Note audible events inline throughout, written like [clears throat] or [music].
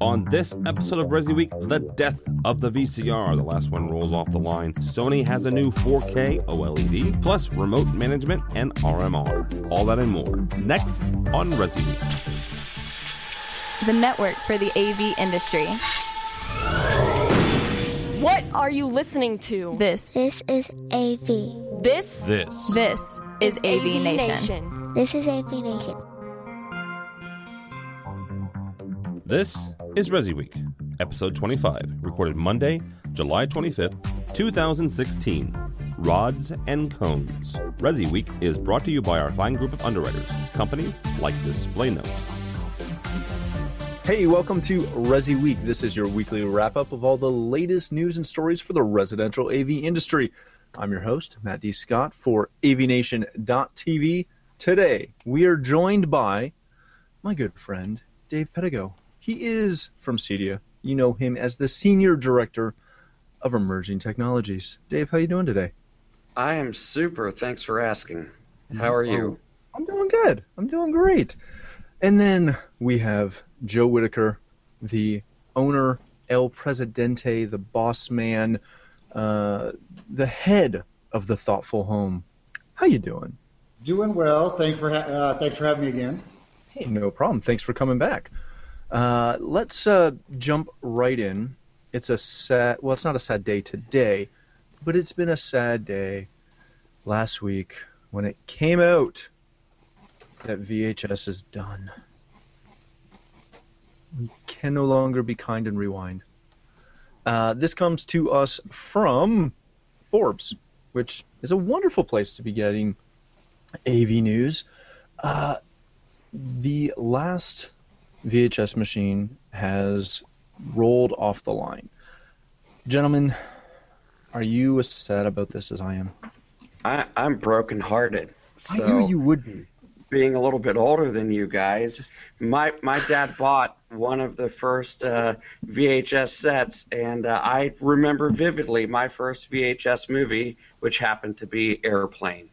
On this episode of Resi Week, the death of the VCR. The last one rolls off the line. Sony has a new 4K OLED, plus remote management and RMR. All that and more. Next on Resi Week. the network for the AV industry. What are you listening to? This, This is AV. This This. this is AV, Nation. This is AV Nation. This is Resi Week, episode 25, recorded Monday, July 25th, 2016. Rods and Cones. Resi Week is brought to you by our fine group of underwriters, companies like Display Note. Hey, welcome to Resi Week. This is your weekly wrap up of all the latest news and stories for the residential AV industry. I'm your host, Matt D. Scott for AVNation.tv. Today, we are joined by my good friend, Dave Pedigo. He is from CEDIA. You know him as the Senior Director of Emerging Technologies. Dave, how you doing today? I am super. Thanks for asking. How are you? Oh, I'm doing good. I'm doing great. And then we have Joe Whitaker, the owner, El Presidente, the boss man, uh, the head of the Thoughtful Home. How you doing? Doing well. Thanks for ha- uh, thanks for having me again. Hey, no problem. Thanks for coming back. Uh, let's uh, jump right in. It's a sad. Well, it's not a sad day today, but it's been a sad day last week when it came out that VHS is done. We can no longer be kind and rewind. Uh, this comes to us from Forbes, which is a wonderful place to be getting AV news. Uh, the last VHS machine has rolled off the line. Gentlemen, are you as sad about this as I am? I, I'm brokenhearted. So, I knew you would be. being a little bit older than you guys, my my dad bought one of the first uh, VHS sets, and uh, I remember vividly my first VHS movie, which happened to be Airplane.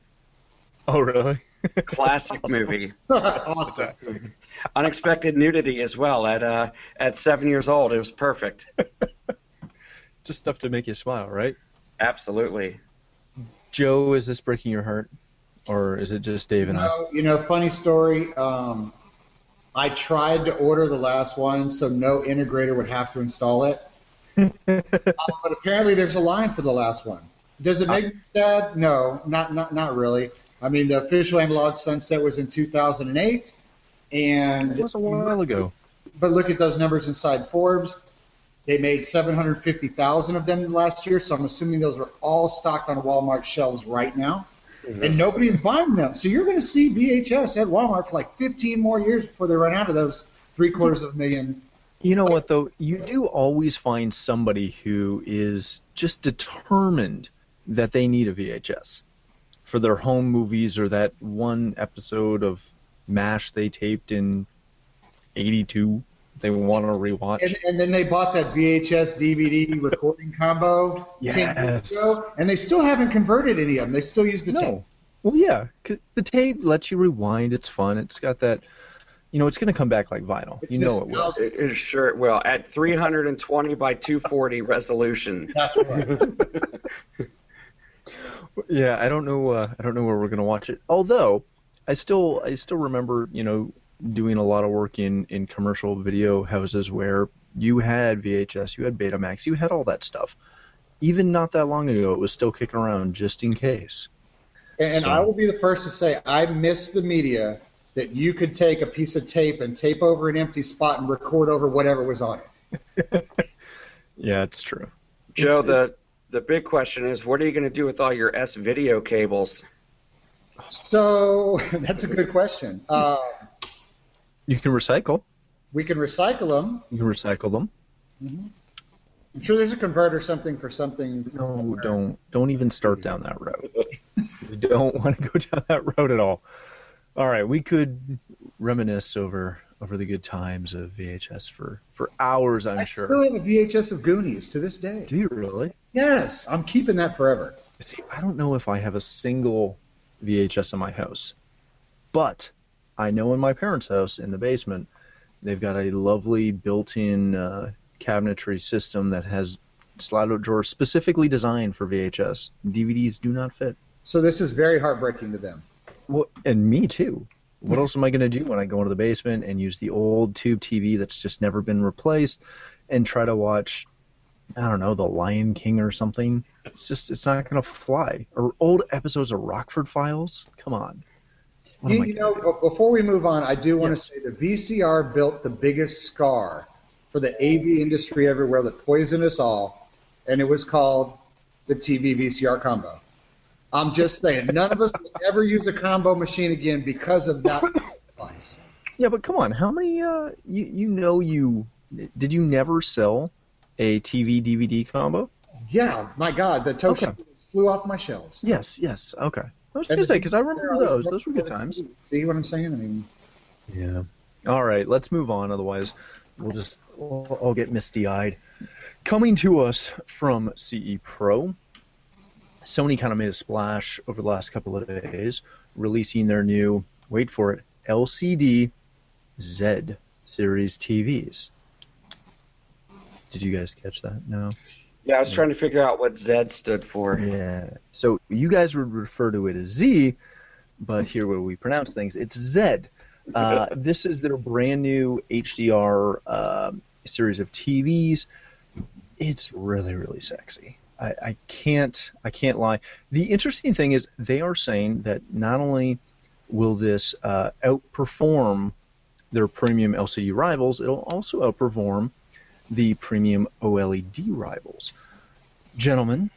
Oh, really? Classic movie. [laughs] awesome. Unexpected nudity as well. At uh, at seven years old, it was perfect. [laughs] Just stuff to make you smile, right? Absolutely. Joe, is this breaking your heart? Or is it just Dave and I? You know, funny story. Um, I tried to order the last one so no integrator would have to install it, [laughs] uh, but apparently there's a line for the last one. Does it make me sad? No, not not not really. I mean, the official analog sunset was in 2008, and It was a while ago. but look at those numbers inside Forbes. They made 750,000 of them last year, so I'm assuming those are all stocked on Walmart shelves right now. And nobody is buying them. So you're going to see VHS at Walmart for like 15 more years before they run out of those three quarters of a million. You know what, though? You do always find somebody who is just determined that they need a VHS for their home movies or that one episode of MASH they taped in 82 they want to rewatch. And, and then they bought that VHS DVD recording combo Yes. ago, and they still haven't converted any of them. They still use the tape. No. Well, yeah. The tape lets you rewind. It's fun. It's got that. You know, it's going to come back like vinyl. It's you know it will. It, it sure it will. At 320 by 240 resolution. That's right. [laughs] Yeah, I don't know. Uh, I don't know where we're going to watch it. Although, I still, I still remember, you know, doing a lot of work in in commercial video houses where you had VHS, you had Betamax, you had all that stuff. Even not that long ago, it was still kicking around just in case. And, and So- I will be the first to say I miss the media that you could take a piece of tape and tape over an empty spot and record over whatever was on it. [laughs] Yeah, it's true. Joe, It's- the the big question is, what are you going to do with all your S video cables? So [laughs] that's a good question. Uh, You can recycle. we can recycle them. You can recycle them. I'm sure there's a converter something for something. No, don't don't even start down that road. we don't [laughs] want to go down that road at all. All right, we could reminisce over over the good times of VHS for for hours. I'm I sure. I still have a VHS of Goonies to this day. Do you really? Yes, I'm keeping that forever. See, I don't know if I have a single VHS in my house, but I know in my parents' house in the basement They've got a lovely built-in uh, cabinetry system that has slide-out drawers specifically designed for VHS. DVDs do not fit. So this is very heartbreaking to them. Well, and me too. What else am I going to do when I go into the basement and use the old tube TV that's just never been replaced and try to watch, I don't know, The Lion King or something? It's just, it's not going to fly. Or old episodes of Rockford Files? Come on. What You, you know, before we move on, I do want Yes. to say the VCR built the biggest scar for the AV industry everywhere that poisoned us all, and it was called the TV VCR combo. I'm just saying, none of us will ever use a combo machine again because of that device. Yeah, but come on, how many? Uh, you you know you did you never sell a TV DVD combo? Yeah, my God, the Toshiba Okay. flew off my shelves. Yes, yes. Okay, I was gonna say because I remember those. Those were good times. See what I'm saying? I mean, Yeah. All right, let's move on. Otherwise, we'll just I'll, I'll get misty-eyed. Coming to us from CE Pro, Sony kind of made a splash over the last couple of days, releasing their new wait for it LCD Z series TVs. Did you guys catch that? No. Yeah, I was trying to figure out what Z stood for. Yeah. So you guys would refer to it as Z, but here where we pronounce things, it's Z. Uh, [laughs] this is their brand new HDR uh, series of TVs. It's really, really sexy. I, I can't, I can't lie. The interesting thing is they are saying that not only will this uh, outperform their premium LCD rivals, it'll also outperform the premium OLED rivals. Gentlemen,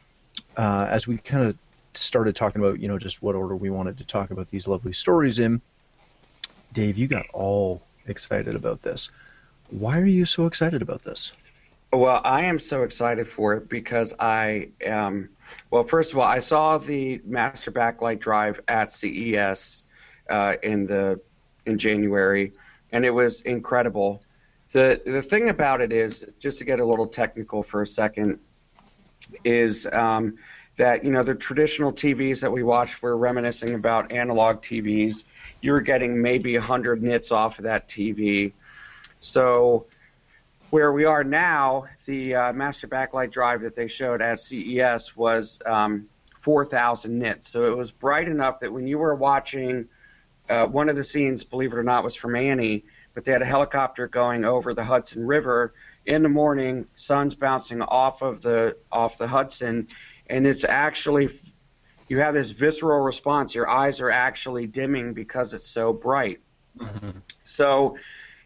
uh, as we kind of started talking about, you know, just what order we wanted to talk about these lovely stories in, Dave, you got all excited about this. Why are you so excited about this? Well, I am so excited for it because I um well, first of all, I saw the master backlight drive at CES uh, in the in January, and it was incredible. the The thing about it is, just to get a little technical for a second, is um, that you know the traditional TVs that we watch, we're reminiscing about analog TVs. You're getting maybe 100 nits off of that TV, so where we are now, the uh, master backlight drive that they showed at CES was um, 4,000 nits. So it was bright enough that when you were watching uh, one of the scenes, believe it or not, was from Annie, but they had a helicopter going over the Hudson River in the morning, sun's bouncing off of the off the Hudson, and it's actually you have this visceral response. Your eyes are actually dimming because it's so bright. So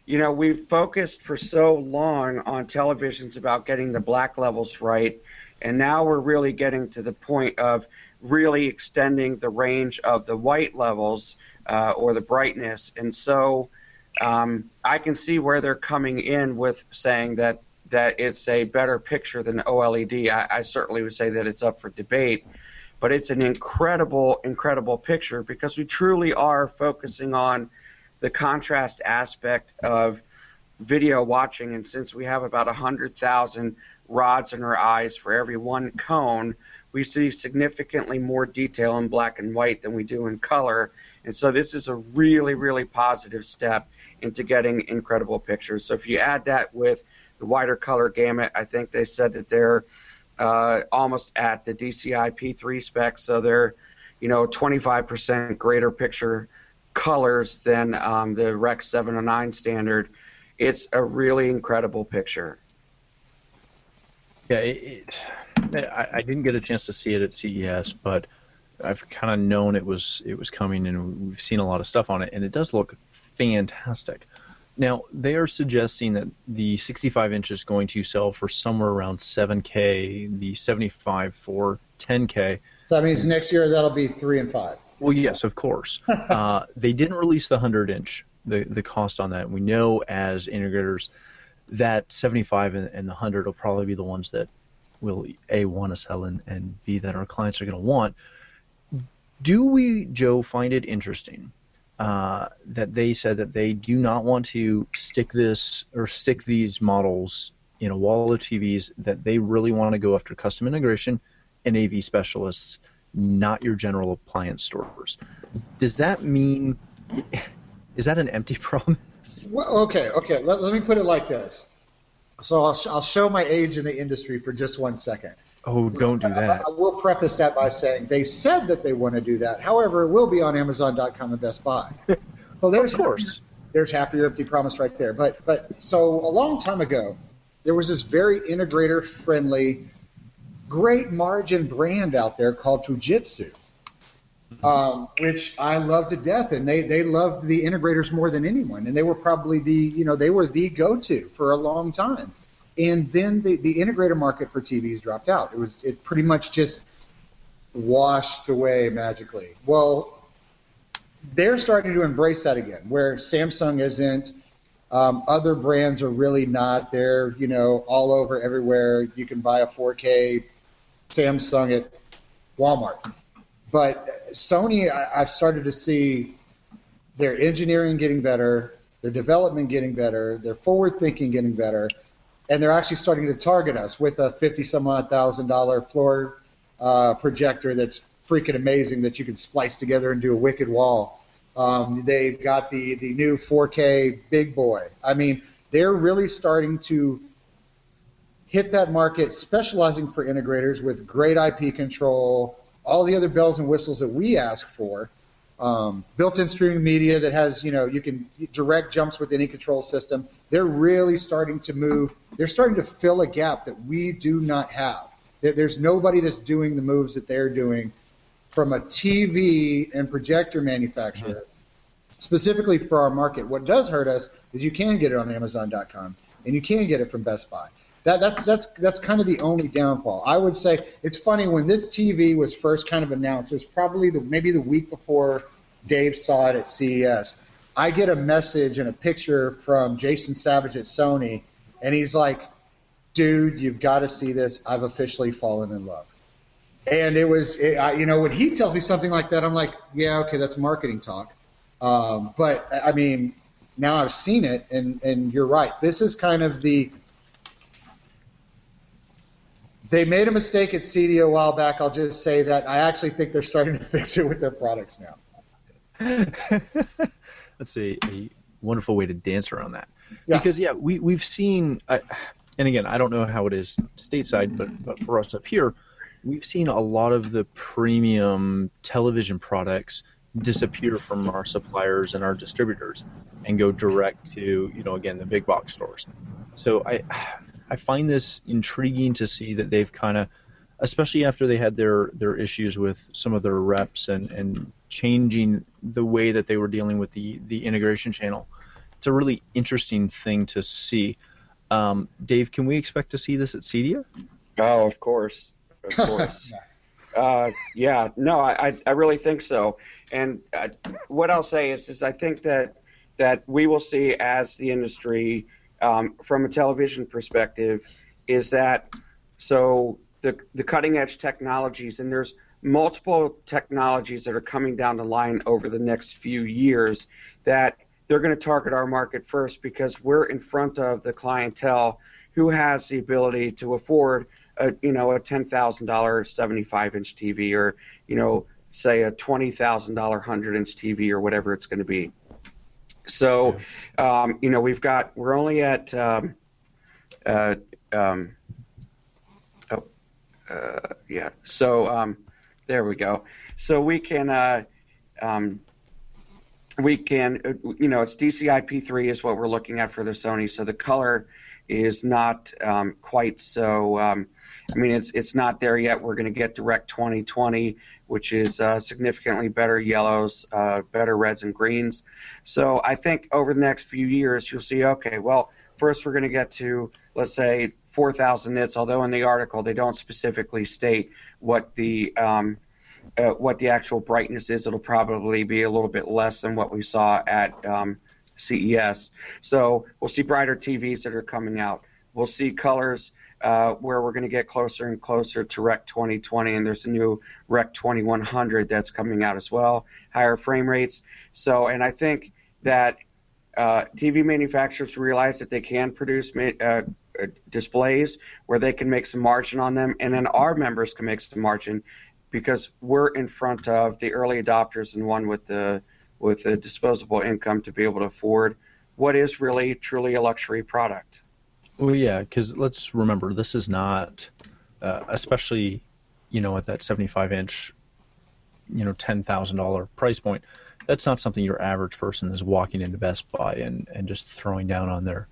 you know, we've focused for so long on televisions about getting the black levels right, and now we're really getting to the point of really extending the range of the white levels uh, or the brightness. And so um, I can see where they're coming in with saying that that it's a better picture than OLED. I, I certainly would say that it's up for debate, but it's an incredible, incredible picture because we truly are focusing on the contrast aspect of video watching, and since we have about 100,000 rods in our eyes for every one cone, we see significantly more detail in black and white than we do in color. And so this is a really, really positive step into getting incredible pictures. So if you add that with the wider color gamut, I think they said that they're uh, almost at the DCI P3 spec, so they're, you know, 25% greater picture colors than um, the Rec 709 standard. It's a really incredible picture. Yeah, it, it, I, I didn't get a chance to see it at CES, but I've kind of known it was it was coming, and we've seen a lot of stuff on it, and it does look fantastic. Now they are suggesting that the 65 inch is going to sell for somewhere around 7K, the 75 for 10K. so that means next year that'll be three and five. Well, yes, of course. [laughs] uh, they didn't release the 100 inch, the the cost on that. We know as integrators that 75 and, and the 100 will probably be the ones that will a want to sell and, and b that our clients are going to want. Do we, Joe, find it interesting uh, that they said that they do not want to stick this or stick these models in a wall of TVs? That they really want to go after custom integration and AV specialists, not your general appliance stores. Does that mean? is that an empty [laughs] promise? Well, okay, okay. Let, let me put it like this. So I'll, sh- I'll show my age in the industry for just one second. Oh, don't do that. I, I will preface that by saying they said that they want to do that. However, it will be on Amazon.com and Best Buy. [laughs] Well, there's Of course. there's half your empty promise right there. But but so a long time ago, there was this very integrator friendly, great margin brand out there called Fujitsu, um, which I love to death, and they they loved the integrators more than anyone, and they were probably the you know they were the go to for a long time. And then the, the integrator market for TVs dropped out. It was it pretty much just washed away magically. Well, they're starting to embrace that again, where Samsung isn't. Um, other brands are really not. They're you know all over everywhere. You can buy a 4K Samsung at Walmart, but Sony, I, I've started to see their engineering getting better, their development getting better, their forward thinking getting better, and they're actually starting to target us with a fifty some odd thousand dollar floor uh, projector that's freaking amazing that you can splice together and do a wicked wall. Um, they've got the the new 4K big boy. I mean, they're really starting to hit that market, specializing for integrators with great IP control, all the other bells and whistles that we ask for. Um, built-in streaming media that has, you know, you can direct jumps with any control system. They're really starting to move. They're starting to fill a gap that we do not have. There- There's nobody that's doing the moves that they're doing from a TV and projector manufacturer, specifically for our market. What does hurt us is you can get it on Amazon.com and you can get it from Best Buy. That, that's that's that's kind of the only downfall. I would say it's funny when this TV was first kind of announced. It was probably the maybe the week before Dave saw it at CES. I get a message and a picture from Jason Savage at Sony, and he's like, "Dude, you've got to see this. I've officially fallen in love." And it was, it, I, you know, when he tells me something like that, I'm like, "Yeah, okay, that's marketing talk." Um, but I mean, now I've seen it, and and you're right. This is kind of the they made a mistake at CEDIA a while back. I'll just say that I actually think they're starting to [laughs] fix it with their products now. [laughs] That's a, a wonderful way to dance around that. Yeah. Because yeah, we we've seen, uh, and again, I don't know how it is stateside, but but for us up here, we've seen a lot of the premium television products disappear from our suppliers and our distributors and go direct to you know again the big box stores. So I I find this intriguing to see that they've kind of especially after they had their their issues with some of their reps and and changing the way that they were dealing with the the integration channel. It's a really interesting thing to see. Um, Dave, can we expect to see this at Cedia? Oh, of course, of [laughs] course. uh, yeah, no, I, I I really think so. And uh, what I'll say is, is I think that that we will see as the industry, um, from a television perspective, is that so the the cutting edge technologies and there's multiple technologies that are coming down the line over the next few years that they're going to target our market first because we're in front of the clientele who has the ability to afford a you know a ten thousand dollar seventy five inch TV or you know say a twenty thousand dollar hundred inch TV or whatever it's going to be. So um, you know we've got we're only at um, uh, um, oh uh, yeah so um, there we go. So we can uh, um, we can, uh, you know, it's DCI-P3 is what we're looking at for the Sony. So the color is not um, quite so. Um, I mean, it's it's not there yet. We're going to get Direct 2020, which is uh, significantly better yellows, uh, better reds and greens. So I think over the next few years, you'll see. Okay, well, first we're going to get to let's say 4,000 nits. Although in the article they don't specifically state what the um, uh, what the actual brightness is, it'll probably be a little bit less than what we saw at um, CES. So we'll see brighter TVs that are coming out. We'll see colors uh, where we're going to get closer and closer to Rec 2020, and there's a new Rec 2100 that's coming out as well, higher frame rates. So, and I think that uh, TV manufacturers realize that they can produce uh, uh, displays where they can make some margin on them, and then our members can make some margin because we're in front of the early adopters and one with the with a disposable income to be able to afford what is really truly a luxury product. Well, yeah, because let's remember this is not, uh, especially, you know, at that 75 inch, you know, ten thousand dollar price point. That's not something your average person is walking into Best Buy and, and just throwing down on their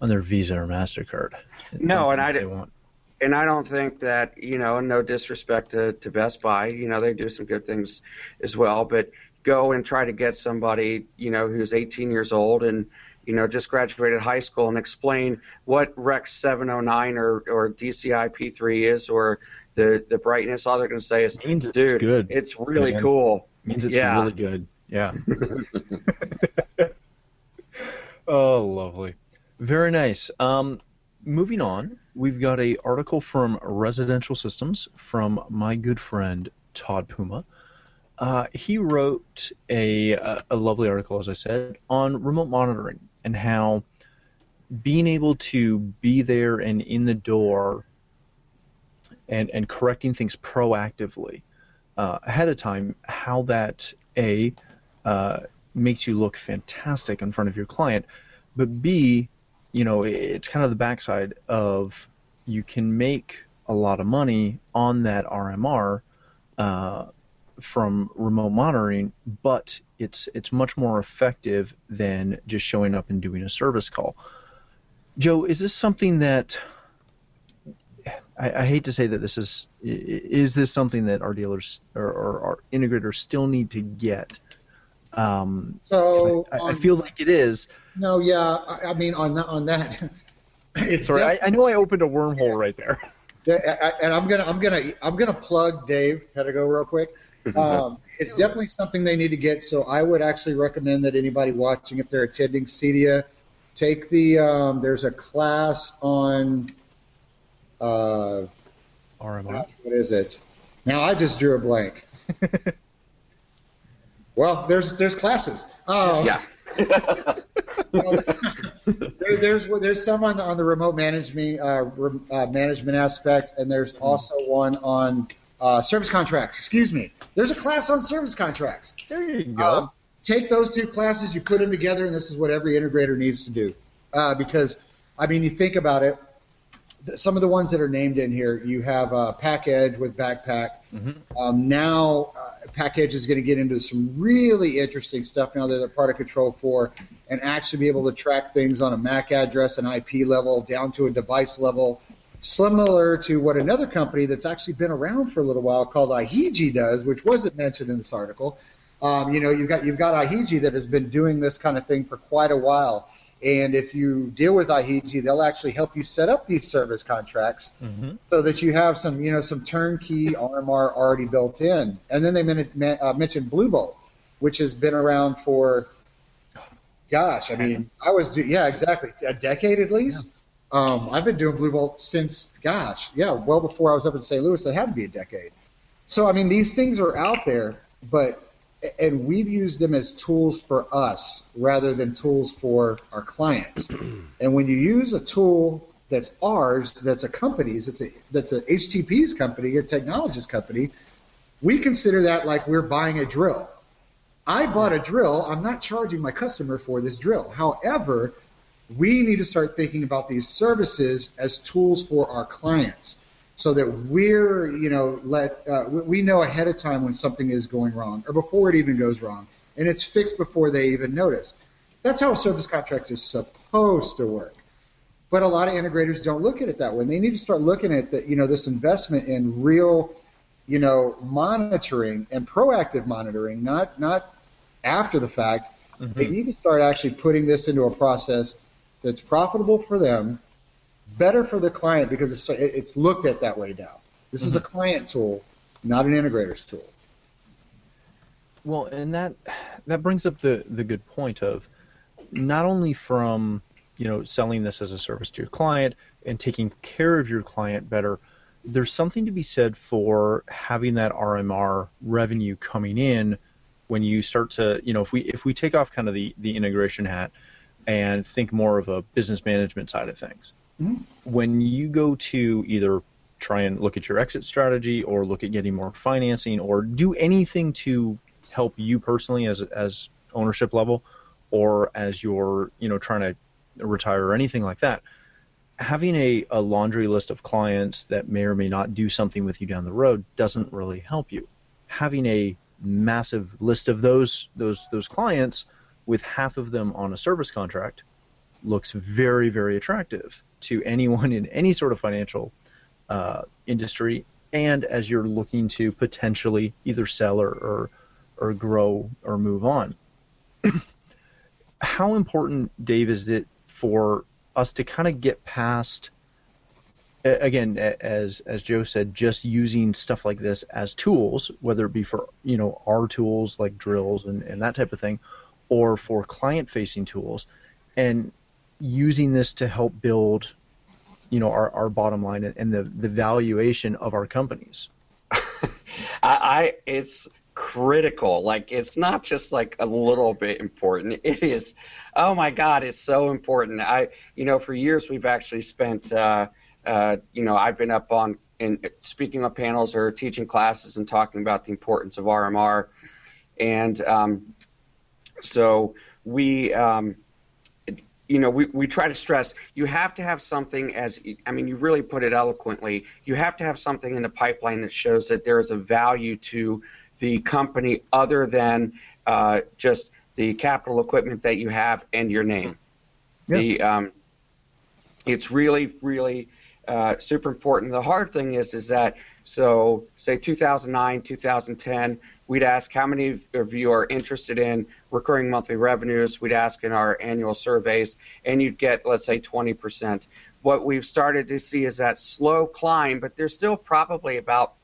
on their Visa or Mastercard. No, and I they d- want. and I don't think that you know, no disrespect to, to Best Buy, you know, they do some good things as well, but go and try to get somebody, you know, who's 18 years old and you know just graduated high school and explain what Rec 709 or or DCI P3 is or the the brightness. All they're going to say is, Means it's dude, good. it's really man. cool. means it's yeah. really good. Yeah. [laughs] oh, lovely. Very nice. Um, moving on, we've got a article from Residential Systems from my good friend Todd Puma. Uh, he wrote a, a lovely article, as I said, on remote monitoring and how being able to be there and in the door and and correcting things proactively uh, ahead of time, how that a uh, makes you look fantastic in front of your client, but b you know it's kind of the backside of you can make a lot of money on that RMR uh, from remote monitoring, but it's it's much more effective than just showing up and doing a service call. Joe, is this something that I, I hate to say that this is is this something that our dealers or, or our integrators still need to get? Um, So I, I feel like it is. no, yeah, I, I mean on that on that, [laughs] it's Sorry, I, I know I opened a wormhole right there. Yeah, I- I- and I'm gonna I'm gonna I'm gonna plug Dave Pedigo real quick. Um, it's definitely something they need to get. So I would actually recommend that anybody watching, if they're attending CEDIA, take the um, there's a class on uh, RMR. what is it? Now I just drew a blank. [laughs] well, there's there's classes. Um, Yeah. [laughs] there, there's there's some on the, on the remote management uh, re, uh, management aspect, and there's also one on uh, service contracts. Excuse me. There's a class on service contracts. There you go. Um, take those two classes, you put them together, and this is what every integrator needs to do. Uh, because I mean, you think about it. Some of the ones that are named in here, you have uh, Pakedge with BakPak. Um, now, uh, Pakedge is going to get into some really interesting stuff now that they're part of Control 4 and actually be able to track things on a MAC address and IP level down to a device level, similar to what another company that's actually been around for a little while called Ihiji does, which wasn't mentioned in this article. Um, you know, you've got you've got Ihiji that has been doing this kind of thing for quite a while. And if you deal with Ihiji, they'll actually help you set up these service contracts so that you have some, you know, some turnkey RMR already built in. And then they men- uh, mentioned Blue Bolt, which has been around for, gosh, I mean, I was, do- yeah, exactly, a decade at least. Um, I've been doing Blue Bolt since, gosh, yeah, well before I was up in St. Louis. It had to be a decade. So I mean, these things are out there, but and we've used them as tools for us rather than tools for our clients. [clears throat] and when you use a tool that's ours, that's a company's, that's a that's a HTP's company, a technologist company, we consider that like we're buying a drill. I bought a drill. I'm not charging my customer for this drill. However, we need to start thinking about these services as tools for our clients so that we're you know let uh, we- know ahead of time when something is going wrong or before it even goes wrong and it's fixed before they even notice. That's how a service contract is supposed to work. But a lot of integrators don't look at it that way. And they need to start looking at that you know this investment in real you know monitoring and proactive monitoring not not after the fact. They need to start actually putting this into a process that's profitable for them better for the client because it's, it's looked at that way now. This is a mm-hmm. client tool, not an integrator's tool. Well, and that that brings up the the good point of not only from you know selling this as a service to your client and taking care of your client better. There's something to be said for having that RMR revenue coming in when you start to you know if we if we take off kind of the the integration hat and think more of a business management side of things. Mm-hmm. When you go to either try and look at your exit strategy or look at getting more financing or do anything to help you personally as as ownership level, or as you're you know trying to retire or anything like that, having a, a laundry list of clients that may or may not do something with you down the road doesn't really help you. Having a massive list of those those those clients with half of them on a service contract looks very very attractive to anyone in any sort of financial uh, industry and as you're looking to potentially either sell or, or, or grow or move on. [clears throat] How important, Dave, is it for us to kind of get past again as as Joe said just using stuff like this as tools whether it be for you know our tools like drills and, and that type of thing or for client facing tools and using this to help build you know our, our bottom line and the the valuation of our companies. [laughs] I, I it's critical. Like it's not just like a little bit important. [laughs] It is oh my god it's so important. I you know for years we've actually spent uh, uh, you know i've been up on in speaking on panels or teaching classes and talking about the importance of rmr and um, so we um, you know, we, we try to stress you have to have something as I mean, you really put it eloquently. You have to have something in the pipeline that shows that there is a value to the company other than uh, just the capital equipment that you have and your name. Yeah. The um, it's really really uh, super important. The hard thing is is that so say 2009, 2010, we'd ask how many of you are interested in recurring monthly revenues. We'd ask in our annual surveys, and you'd get let's say 20%. What we've started to see is that slow climb, but there's still probably about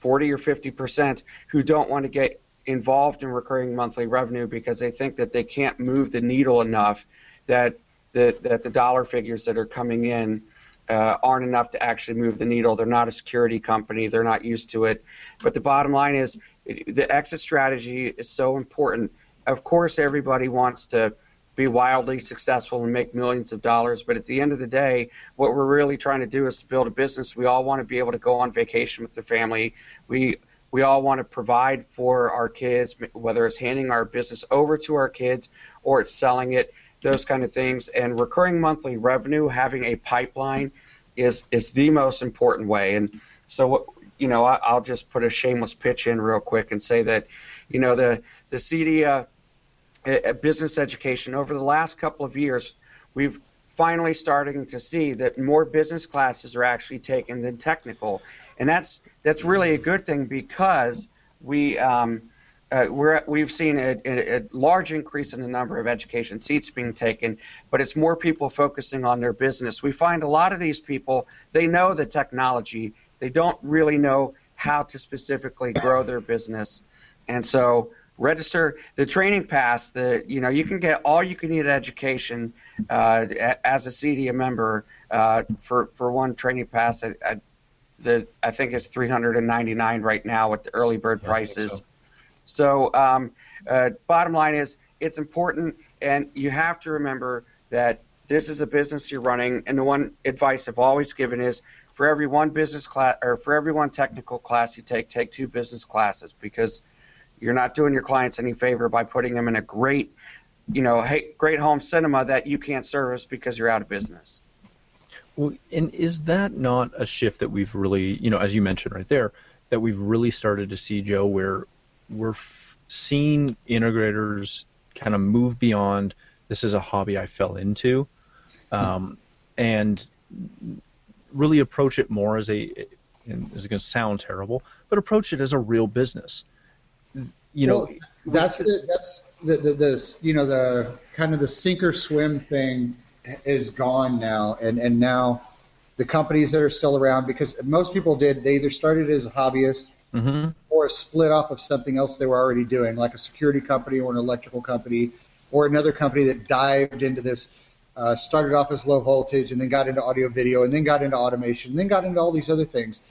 40 or 50% who don't want to get involved in recurring monthly revenue because they think that they can't move the needle enough that the, that the dollar figures that are coming in uh, aren't enough to actually move the needle. They're not a security company. They're not used to it. But the bottom line is the exit strategy is so important. Of course, everybody wants to be wildly successful and make millions of dollars. But at the end of the day, what we're really trying to do is to build a business. We all want to be able to go on vacation with the family. We we all want to provide for our kids, whether it's handing our business over to our kids or it's selling it those kind of things. And recurring monthly revenue, having a pipeline, is is the most important way. And so, you know, I, will just put a shameless pitch in real quick and say that, you know, the the CEDIA uh, business education over the last couple of years, we've finally starting to see that more business classes are actually taken than technical, and that's that's really a good thing because we um, uh, we're, we've seen a, a, a, large increase in the number of education seats being taken, but it's more people focusing on their business. We find a lot of these people, they know the technology, they don't really know how to specifically grow their business. And so register the training pass the you know you can get all you can need education uh, as a CEDIA member uh, for for one training pass I, I, the I think it's 399 right now with the early bird prices so, um, uh, bottom line is, it's important, and you have to remember that this is a business you're running. And the one advice I've always given is, for every one business class or for every one technical class you take, take two business classes because you're not doing your clients any favor by putting them in a great, you know, great home cinema that you can't service because you're out of business. Well, and is that not a shift that we've really, you know, as you mentioned right there, that we've really started to see, Joe, where we're f- seeing integrators kind of move beyond this is a hobby I fell into, um, and really approach it more as a and it's going to sound terrible, but approach it as a real business. You know, well, that's the, that's the, the, the you know the kind of the sink or swim thing is gone now, and and now the companies that are still around because most people did they either started as a hobbyist mm-hmm. Or a split up of something else they were already doing, like a security company or an electrical company or another company that dived into this, uh, started off as low voltage and then got into audio video and then got into automation and then got into all these other things.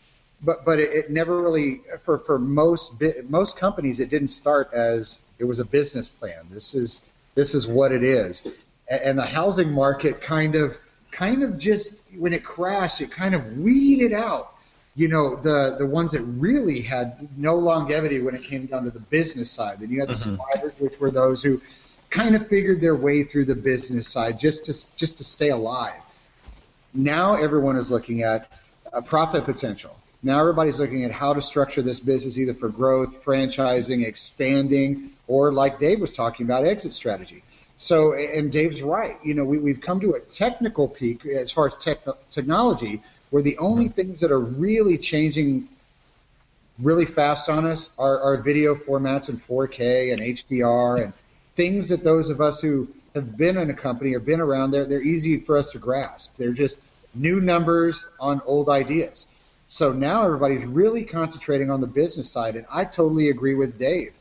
But but it, it never really for for most most companies it didn't start as it was a business plan. This is this is what it is, and the housing market kind of kind of just when it crashed, it kind of weeded out you know, the the ones that really had no longevity when it came down to the business side. Then you had the mm-hmm. survivors, which were those who kind of figured their way through the business side just to just to stay alive. Now everyone is looking at a profit potential. Now everybody's looking at how to structure this business either for growth, franchising, expanding, or like Dave was talking about, exit strategy. So, and Dave's right. You know, we, we've come to a technical peak as far as tech, technology, where the only hmm. things that are really changing really fast on us are, are video formats in 4K and HDR and things that those of us who have been in a company or been around there, they're easy for us to grasp. They're just new numbers on old ideas. So now everybody's really concentrating on the business side, and I totally agree with Dave.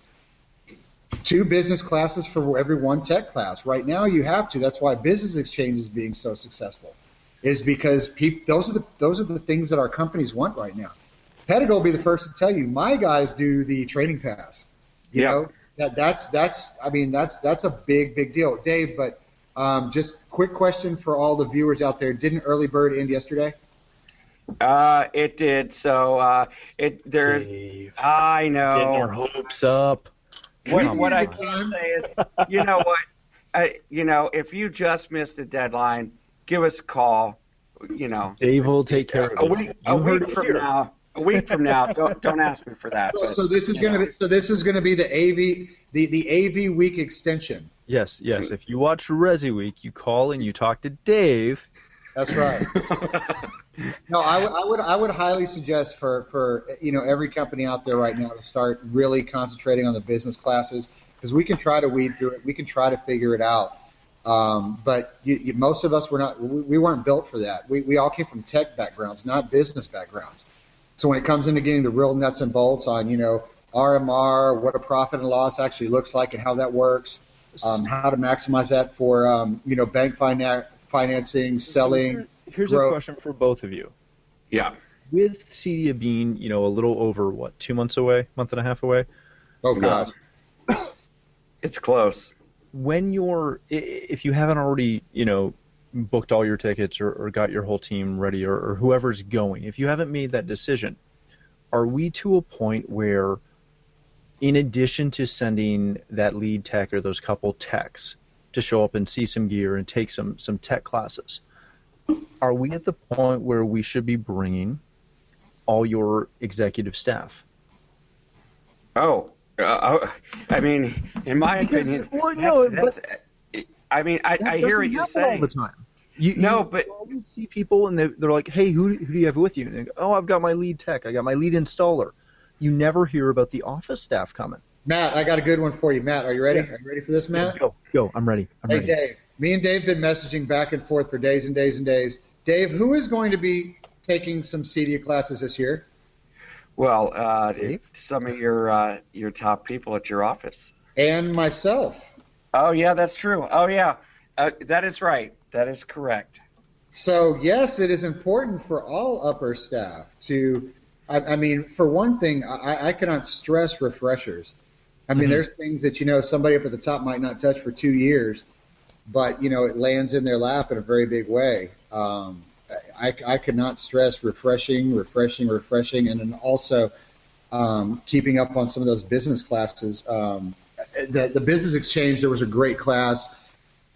Two business classes for every one tech class. Right now, you have to. That's why Business Exchange is being so successful, is because peop- those are the those are the things that our companies want right now. Pettit will be the first to tell you. My guys do the training pass. You Yep. know that that's that's I mean that's that's a big big deal, Dave. But um, just quick question for all the viewers out there: Didn't early bird end yesterday? Uh, it did. So uh, it there. Dave, I know. getting our know. hopes up. What, what I can say is, you know what? I, you know, if you just missed the deadline, give us a call. You know, Dave will take care of it. week a week from here. now. A week from now, don't [laughs] don't ask me for that. So, but, so this is going to know. be so this is going to be the AV the the AV week extension. Yes, yes. If you watch Resi Week, you call and you talk to Dave. That's right. [laughs] no, I would would I would highly suggest for for you know every company out there right now to start really concentrating on the business classes because we can try to weed through it, we can try to figure it out. Um, but you, you, most of us were not we, we weren't built for that. We we all came from tech backgrounds, not business backgrounds. So when it comes into getting the real nuts and bolts on you know RMR, what a profit and loss actually looks like, and how that works, um, how to maximize that for um, you know bank finan- financing, selling. Here's growth. a question for both of you. yeah. With Cedia being, you know, a little over what, two months away, month and a half away. Oh No. gosh. It's close. When you're, if you haven't already, you know, booked all your tickets or, or got your whole team ready or, or whoever's going, if you haven't made that decision, are we to a point where, in addition to sending that lead tech or those couple techs to show up and see some gear and take some some tech classes, are we at the point where we should be bringing all your executive staff? Oh, uh, I mean, in my opinion, well, no, that's, that's, I mean, I, That I hear doesn't what you're happen all the time. You, No, you but- always see people and they, they're like, "Hey, who, who do you have with you?" And they go, "Oh, I've got my lead tech. I got my lead installer." You never hear about the office staff coming. Matt, I got a good one for you. Matt, are you ready? Are you ready for this, Matt? Go, go. I'm ready. I'm Hey, ready. Dave. Me and Dave have been messaging back and forth for days and days and days. Dave, who is going to be taking some CEDIA classes this year? Well, uh, some of your uh, your top people at your office. And myself. Oh yeah, that's true. Oh yeah, uh, that is right. That is correct. So yes, it is important for all upper staff to. I, I mean, for one thing, I, I cannot stress refreshers. I mean, there's things that you know somebody up at the top might not touch for two years, but you know it lands in their lap in a very big way. Um, I, I could not stress refreshing, refreshing, refreshing, and then also um, keeping up on some of those business classes. Um, the, the business exchange, there was a great class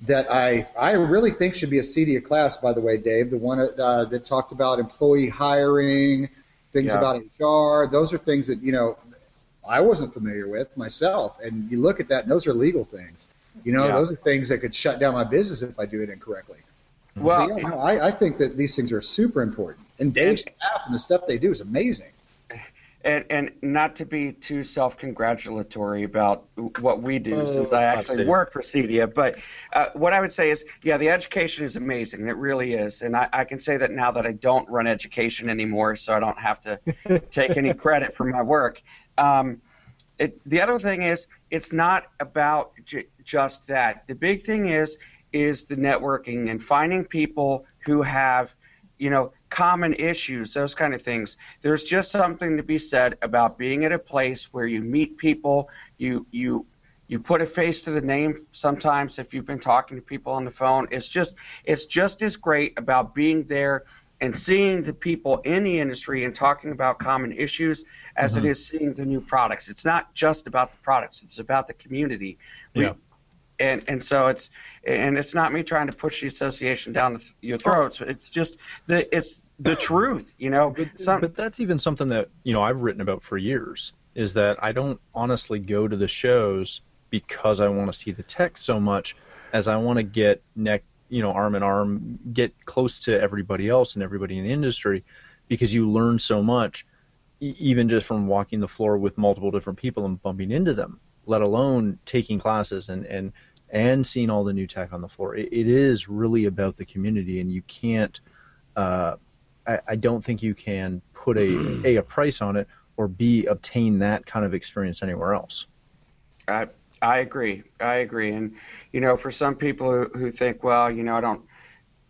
that I I really think should be a CEDIA class, by the way, Dave. The one uh, that talked about employee hiring, things Yeah. about HR. Those are things that you know I wasn't familiar with myself. And you look at that, and those are legal things. You know, Yeah. those are things that could shut down my business if I do it incorrectly. Well, so, yeah, no, I, I think that these things are super important. And Dave's staff and the stuff they do is amazing. and and not to be too self-congratulatory about what we do Oh, since I actually work for CEDIA, but uh, what I would say is, yeah, the education is amazing. It really is, and I, I can say that now that I don't run education anymore, so I don't have to [laughs] take any credit for my work. Um, it, the other thing is, it's not about j- just that. The big thing is, is the networking and finding people who have, you know, common issues, those kind of things. There's just something to be said about being at a place where you meet people, you you you put a face to the name sometimes if you've been talking to people on the phone. It's just it's just as great about being there and seeing the people in the industry and talking about common issues as Mm-hmm. it is seeing the new products. It's not just about the products; it's about the community. We- Yeah. And and so it's and it's not me trying to push the association down the th- your throats. It's just the it's the truth, you know. Some, but that's even something that you know I've written about for years. Is that I don't honestly go to the shows because I want to see the tech so much as I want to get neck, you know, arm in arm, get close to everybody else and everybody in the industry, because you learn so much, even just from walking the floor with multiple different people and bumping into them. Let alone taking classes and and and seeing all the new tech on the floor. It, it is really about the community, and you can't. Uh, I, I don't think you can put a [clears throat] a a price on it or b obtain that kind of experience anywhere else. I I agree. I agree. And you know, for some people who, who think, well, you know, I don't,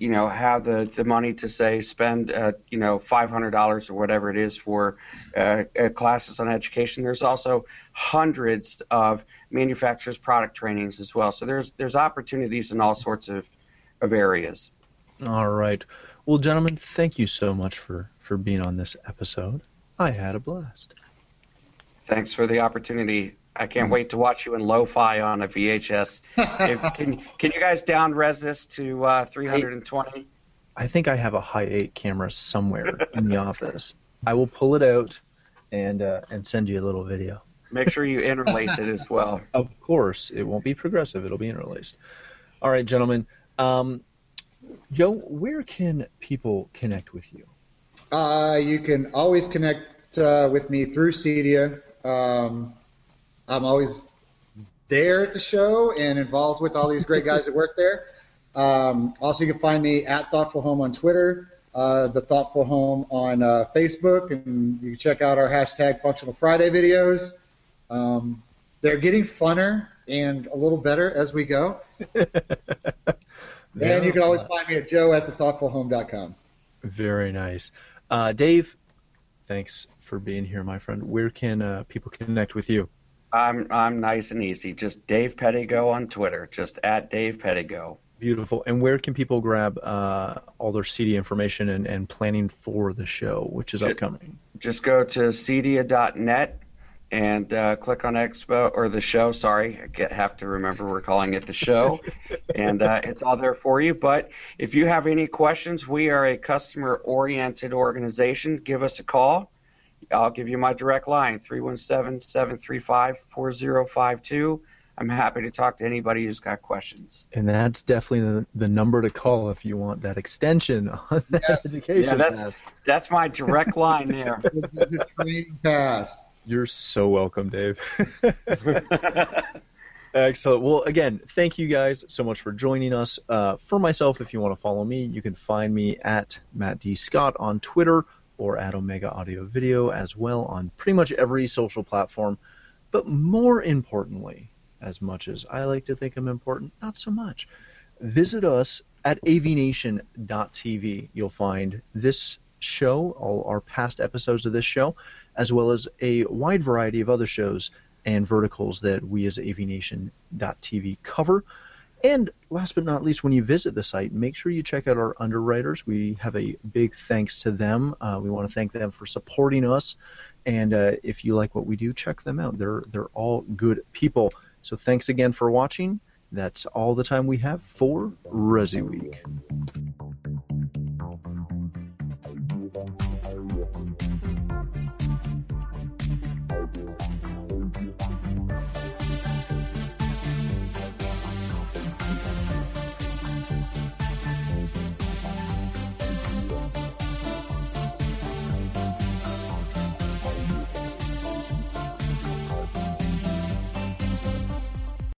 you know, have the the money to say spend, uh, you know, five hundred dollars or whatever it is for uh, uh, classes on education. There's also hundreds of manufacturers product trainings as well. So there's there's opportunities in all sorts of of areas. All right. Well, gentlemen, thank you so much for for being on this episode. I had a blast. Thanks for the opportunity. I can't wait to watch you in lo-fi on a VHS. if, [laughs] can can you guys down res this to uh, 320? I think I have a Hi8 camera somewhere in the office. I will pull it out and uh, and send you a little video. Make sure you interlace it as well. [laughs] Of course, it won't be progressive; it'll be interlaced. All right, gentlemen. Um, Joe, where can people connect with you? Uh, you can always connect uh, with me through CEDIA. Um, I'm always there at the show and involved with all these great guys that work there. Um, also, you can find me at Thoughtful Home on Twitter, uh, the Thoughtful Home on uh, Facebook, and you can check out our hashtag Functional Friday videos. Um, they're getting funner and a little better as we go. [laughs] and you can always find me at joe at thethoughtfulhome.com. Very nice. Uh, Dave, thanks for being here, my friend. Where can uh, people connect with you? I'm I'm nice and easy. Just Dave Pedigo on Twitter. Just at Dave Pedigo. Beautiful. And where can people grab uh, all their CEDIA information and, and planning for the show, which is Shit. upcoming? Just go to cedia.net and uh, click on Expo or the show. Sorry, I get, have to remember we're calling it the show, [laughs] and uh, it's all there for you. But if you have any questions, we are a customer-oriented organization. Give us a call. I'll give you my direct line 317-735-4052. I'm happy to talk to anybody who's got questions. And that's definitely the, the number to call if you want that extension [laughs] on that Yes. education Yeah, that's- pass. That's my direct line there. [laughs] the training pass. You're so welcome, Dave. [laughs] Excellent. Well, again, thank you guys so much for joining us. Uh, for myself, if you want to follow me, you can find me at Matt D. Scott on Twitter or at Omega Audio Video as well on pretty much every social platform. But more importantly, as much as I like to think I'm important, not so much. Visit us at avnation.tv. You'll find this show, all our past episodes of this show, as well as a wide variety of other shows and verticals that we as avnation.tv cover. And last but not least, when you visit the site, make sure you check out our underwriters. We have a big thanks to them. Uh, we want to thank them for supporting us. And uh, if you like what we do, check them out. They're they're all good people. So thanks again for watching. That's all the time we have for Resi Week.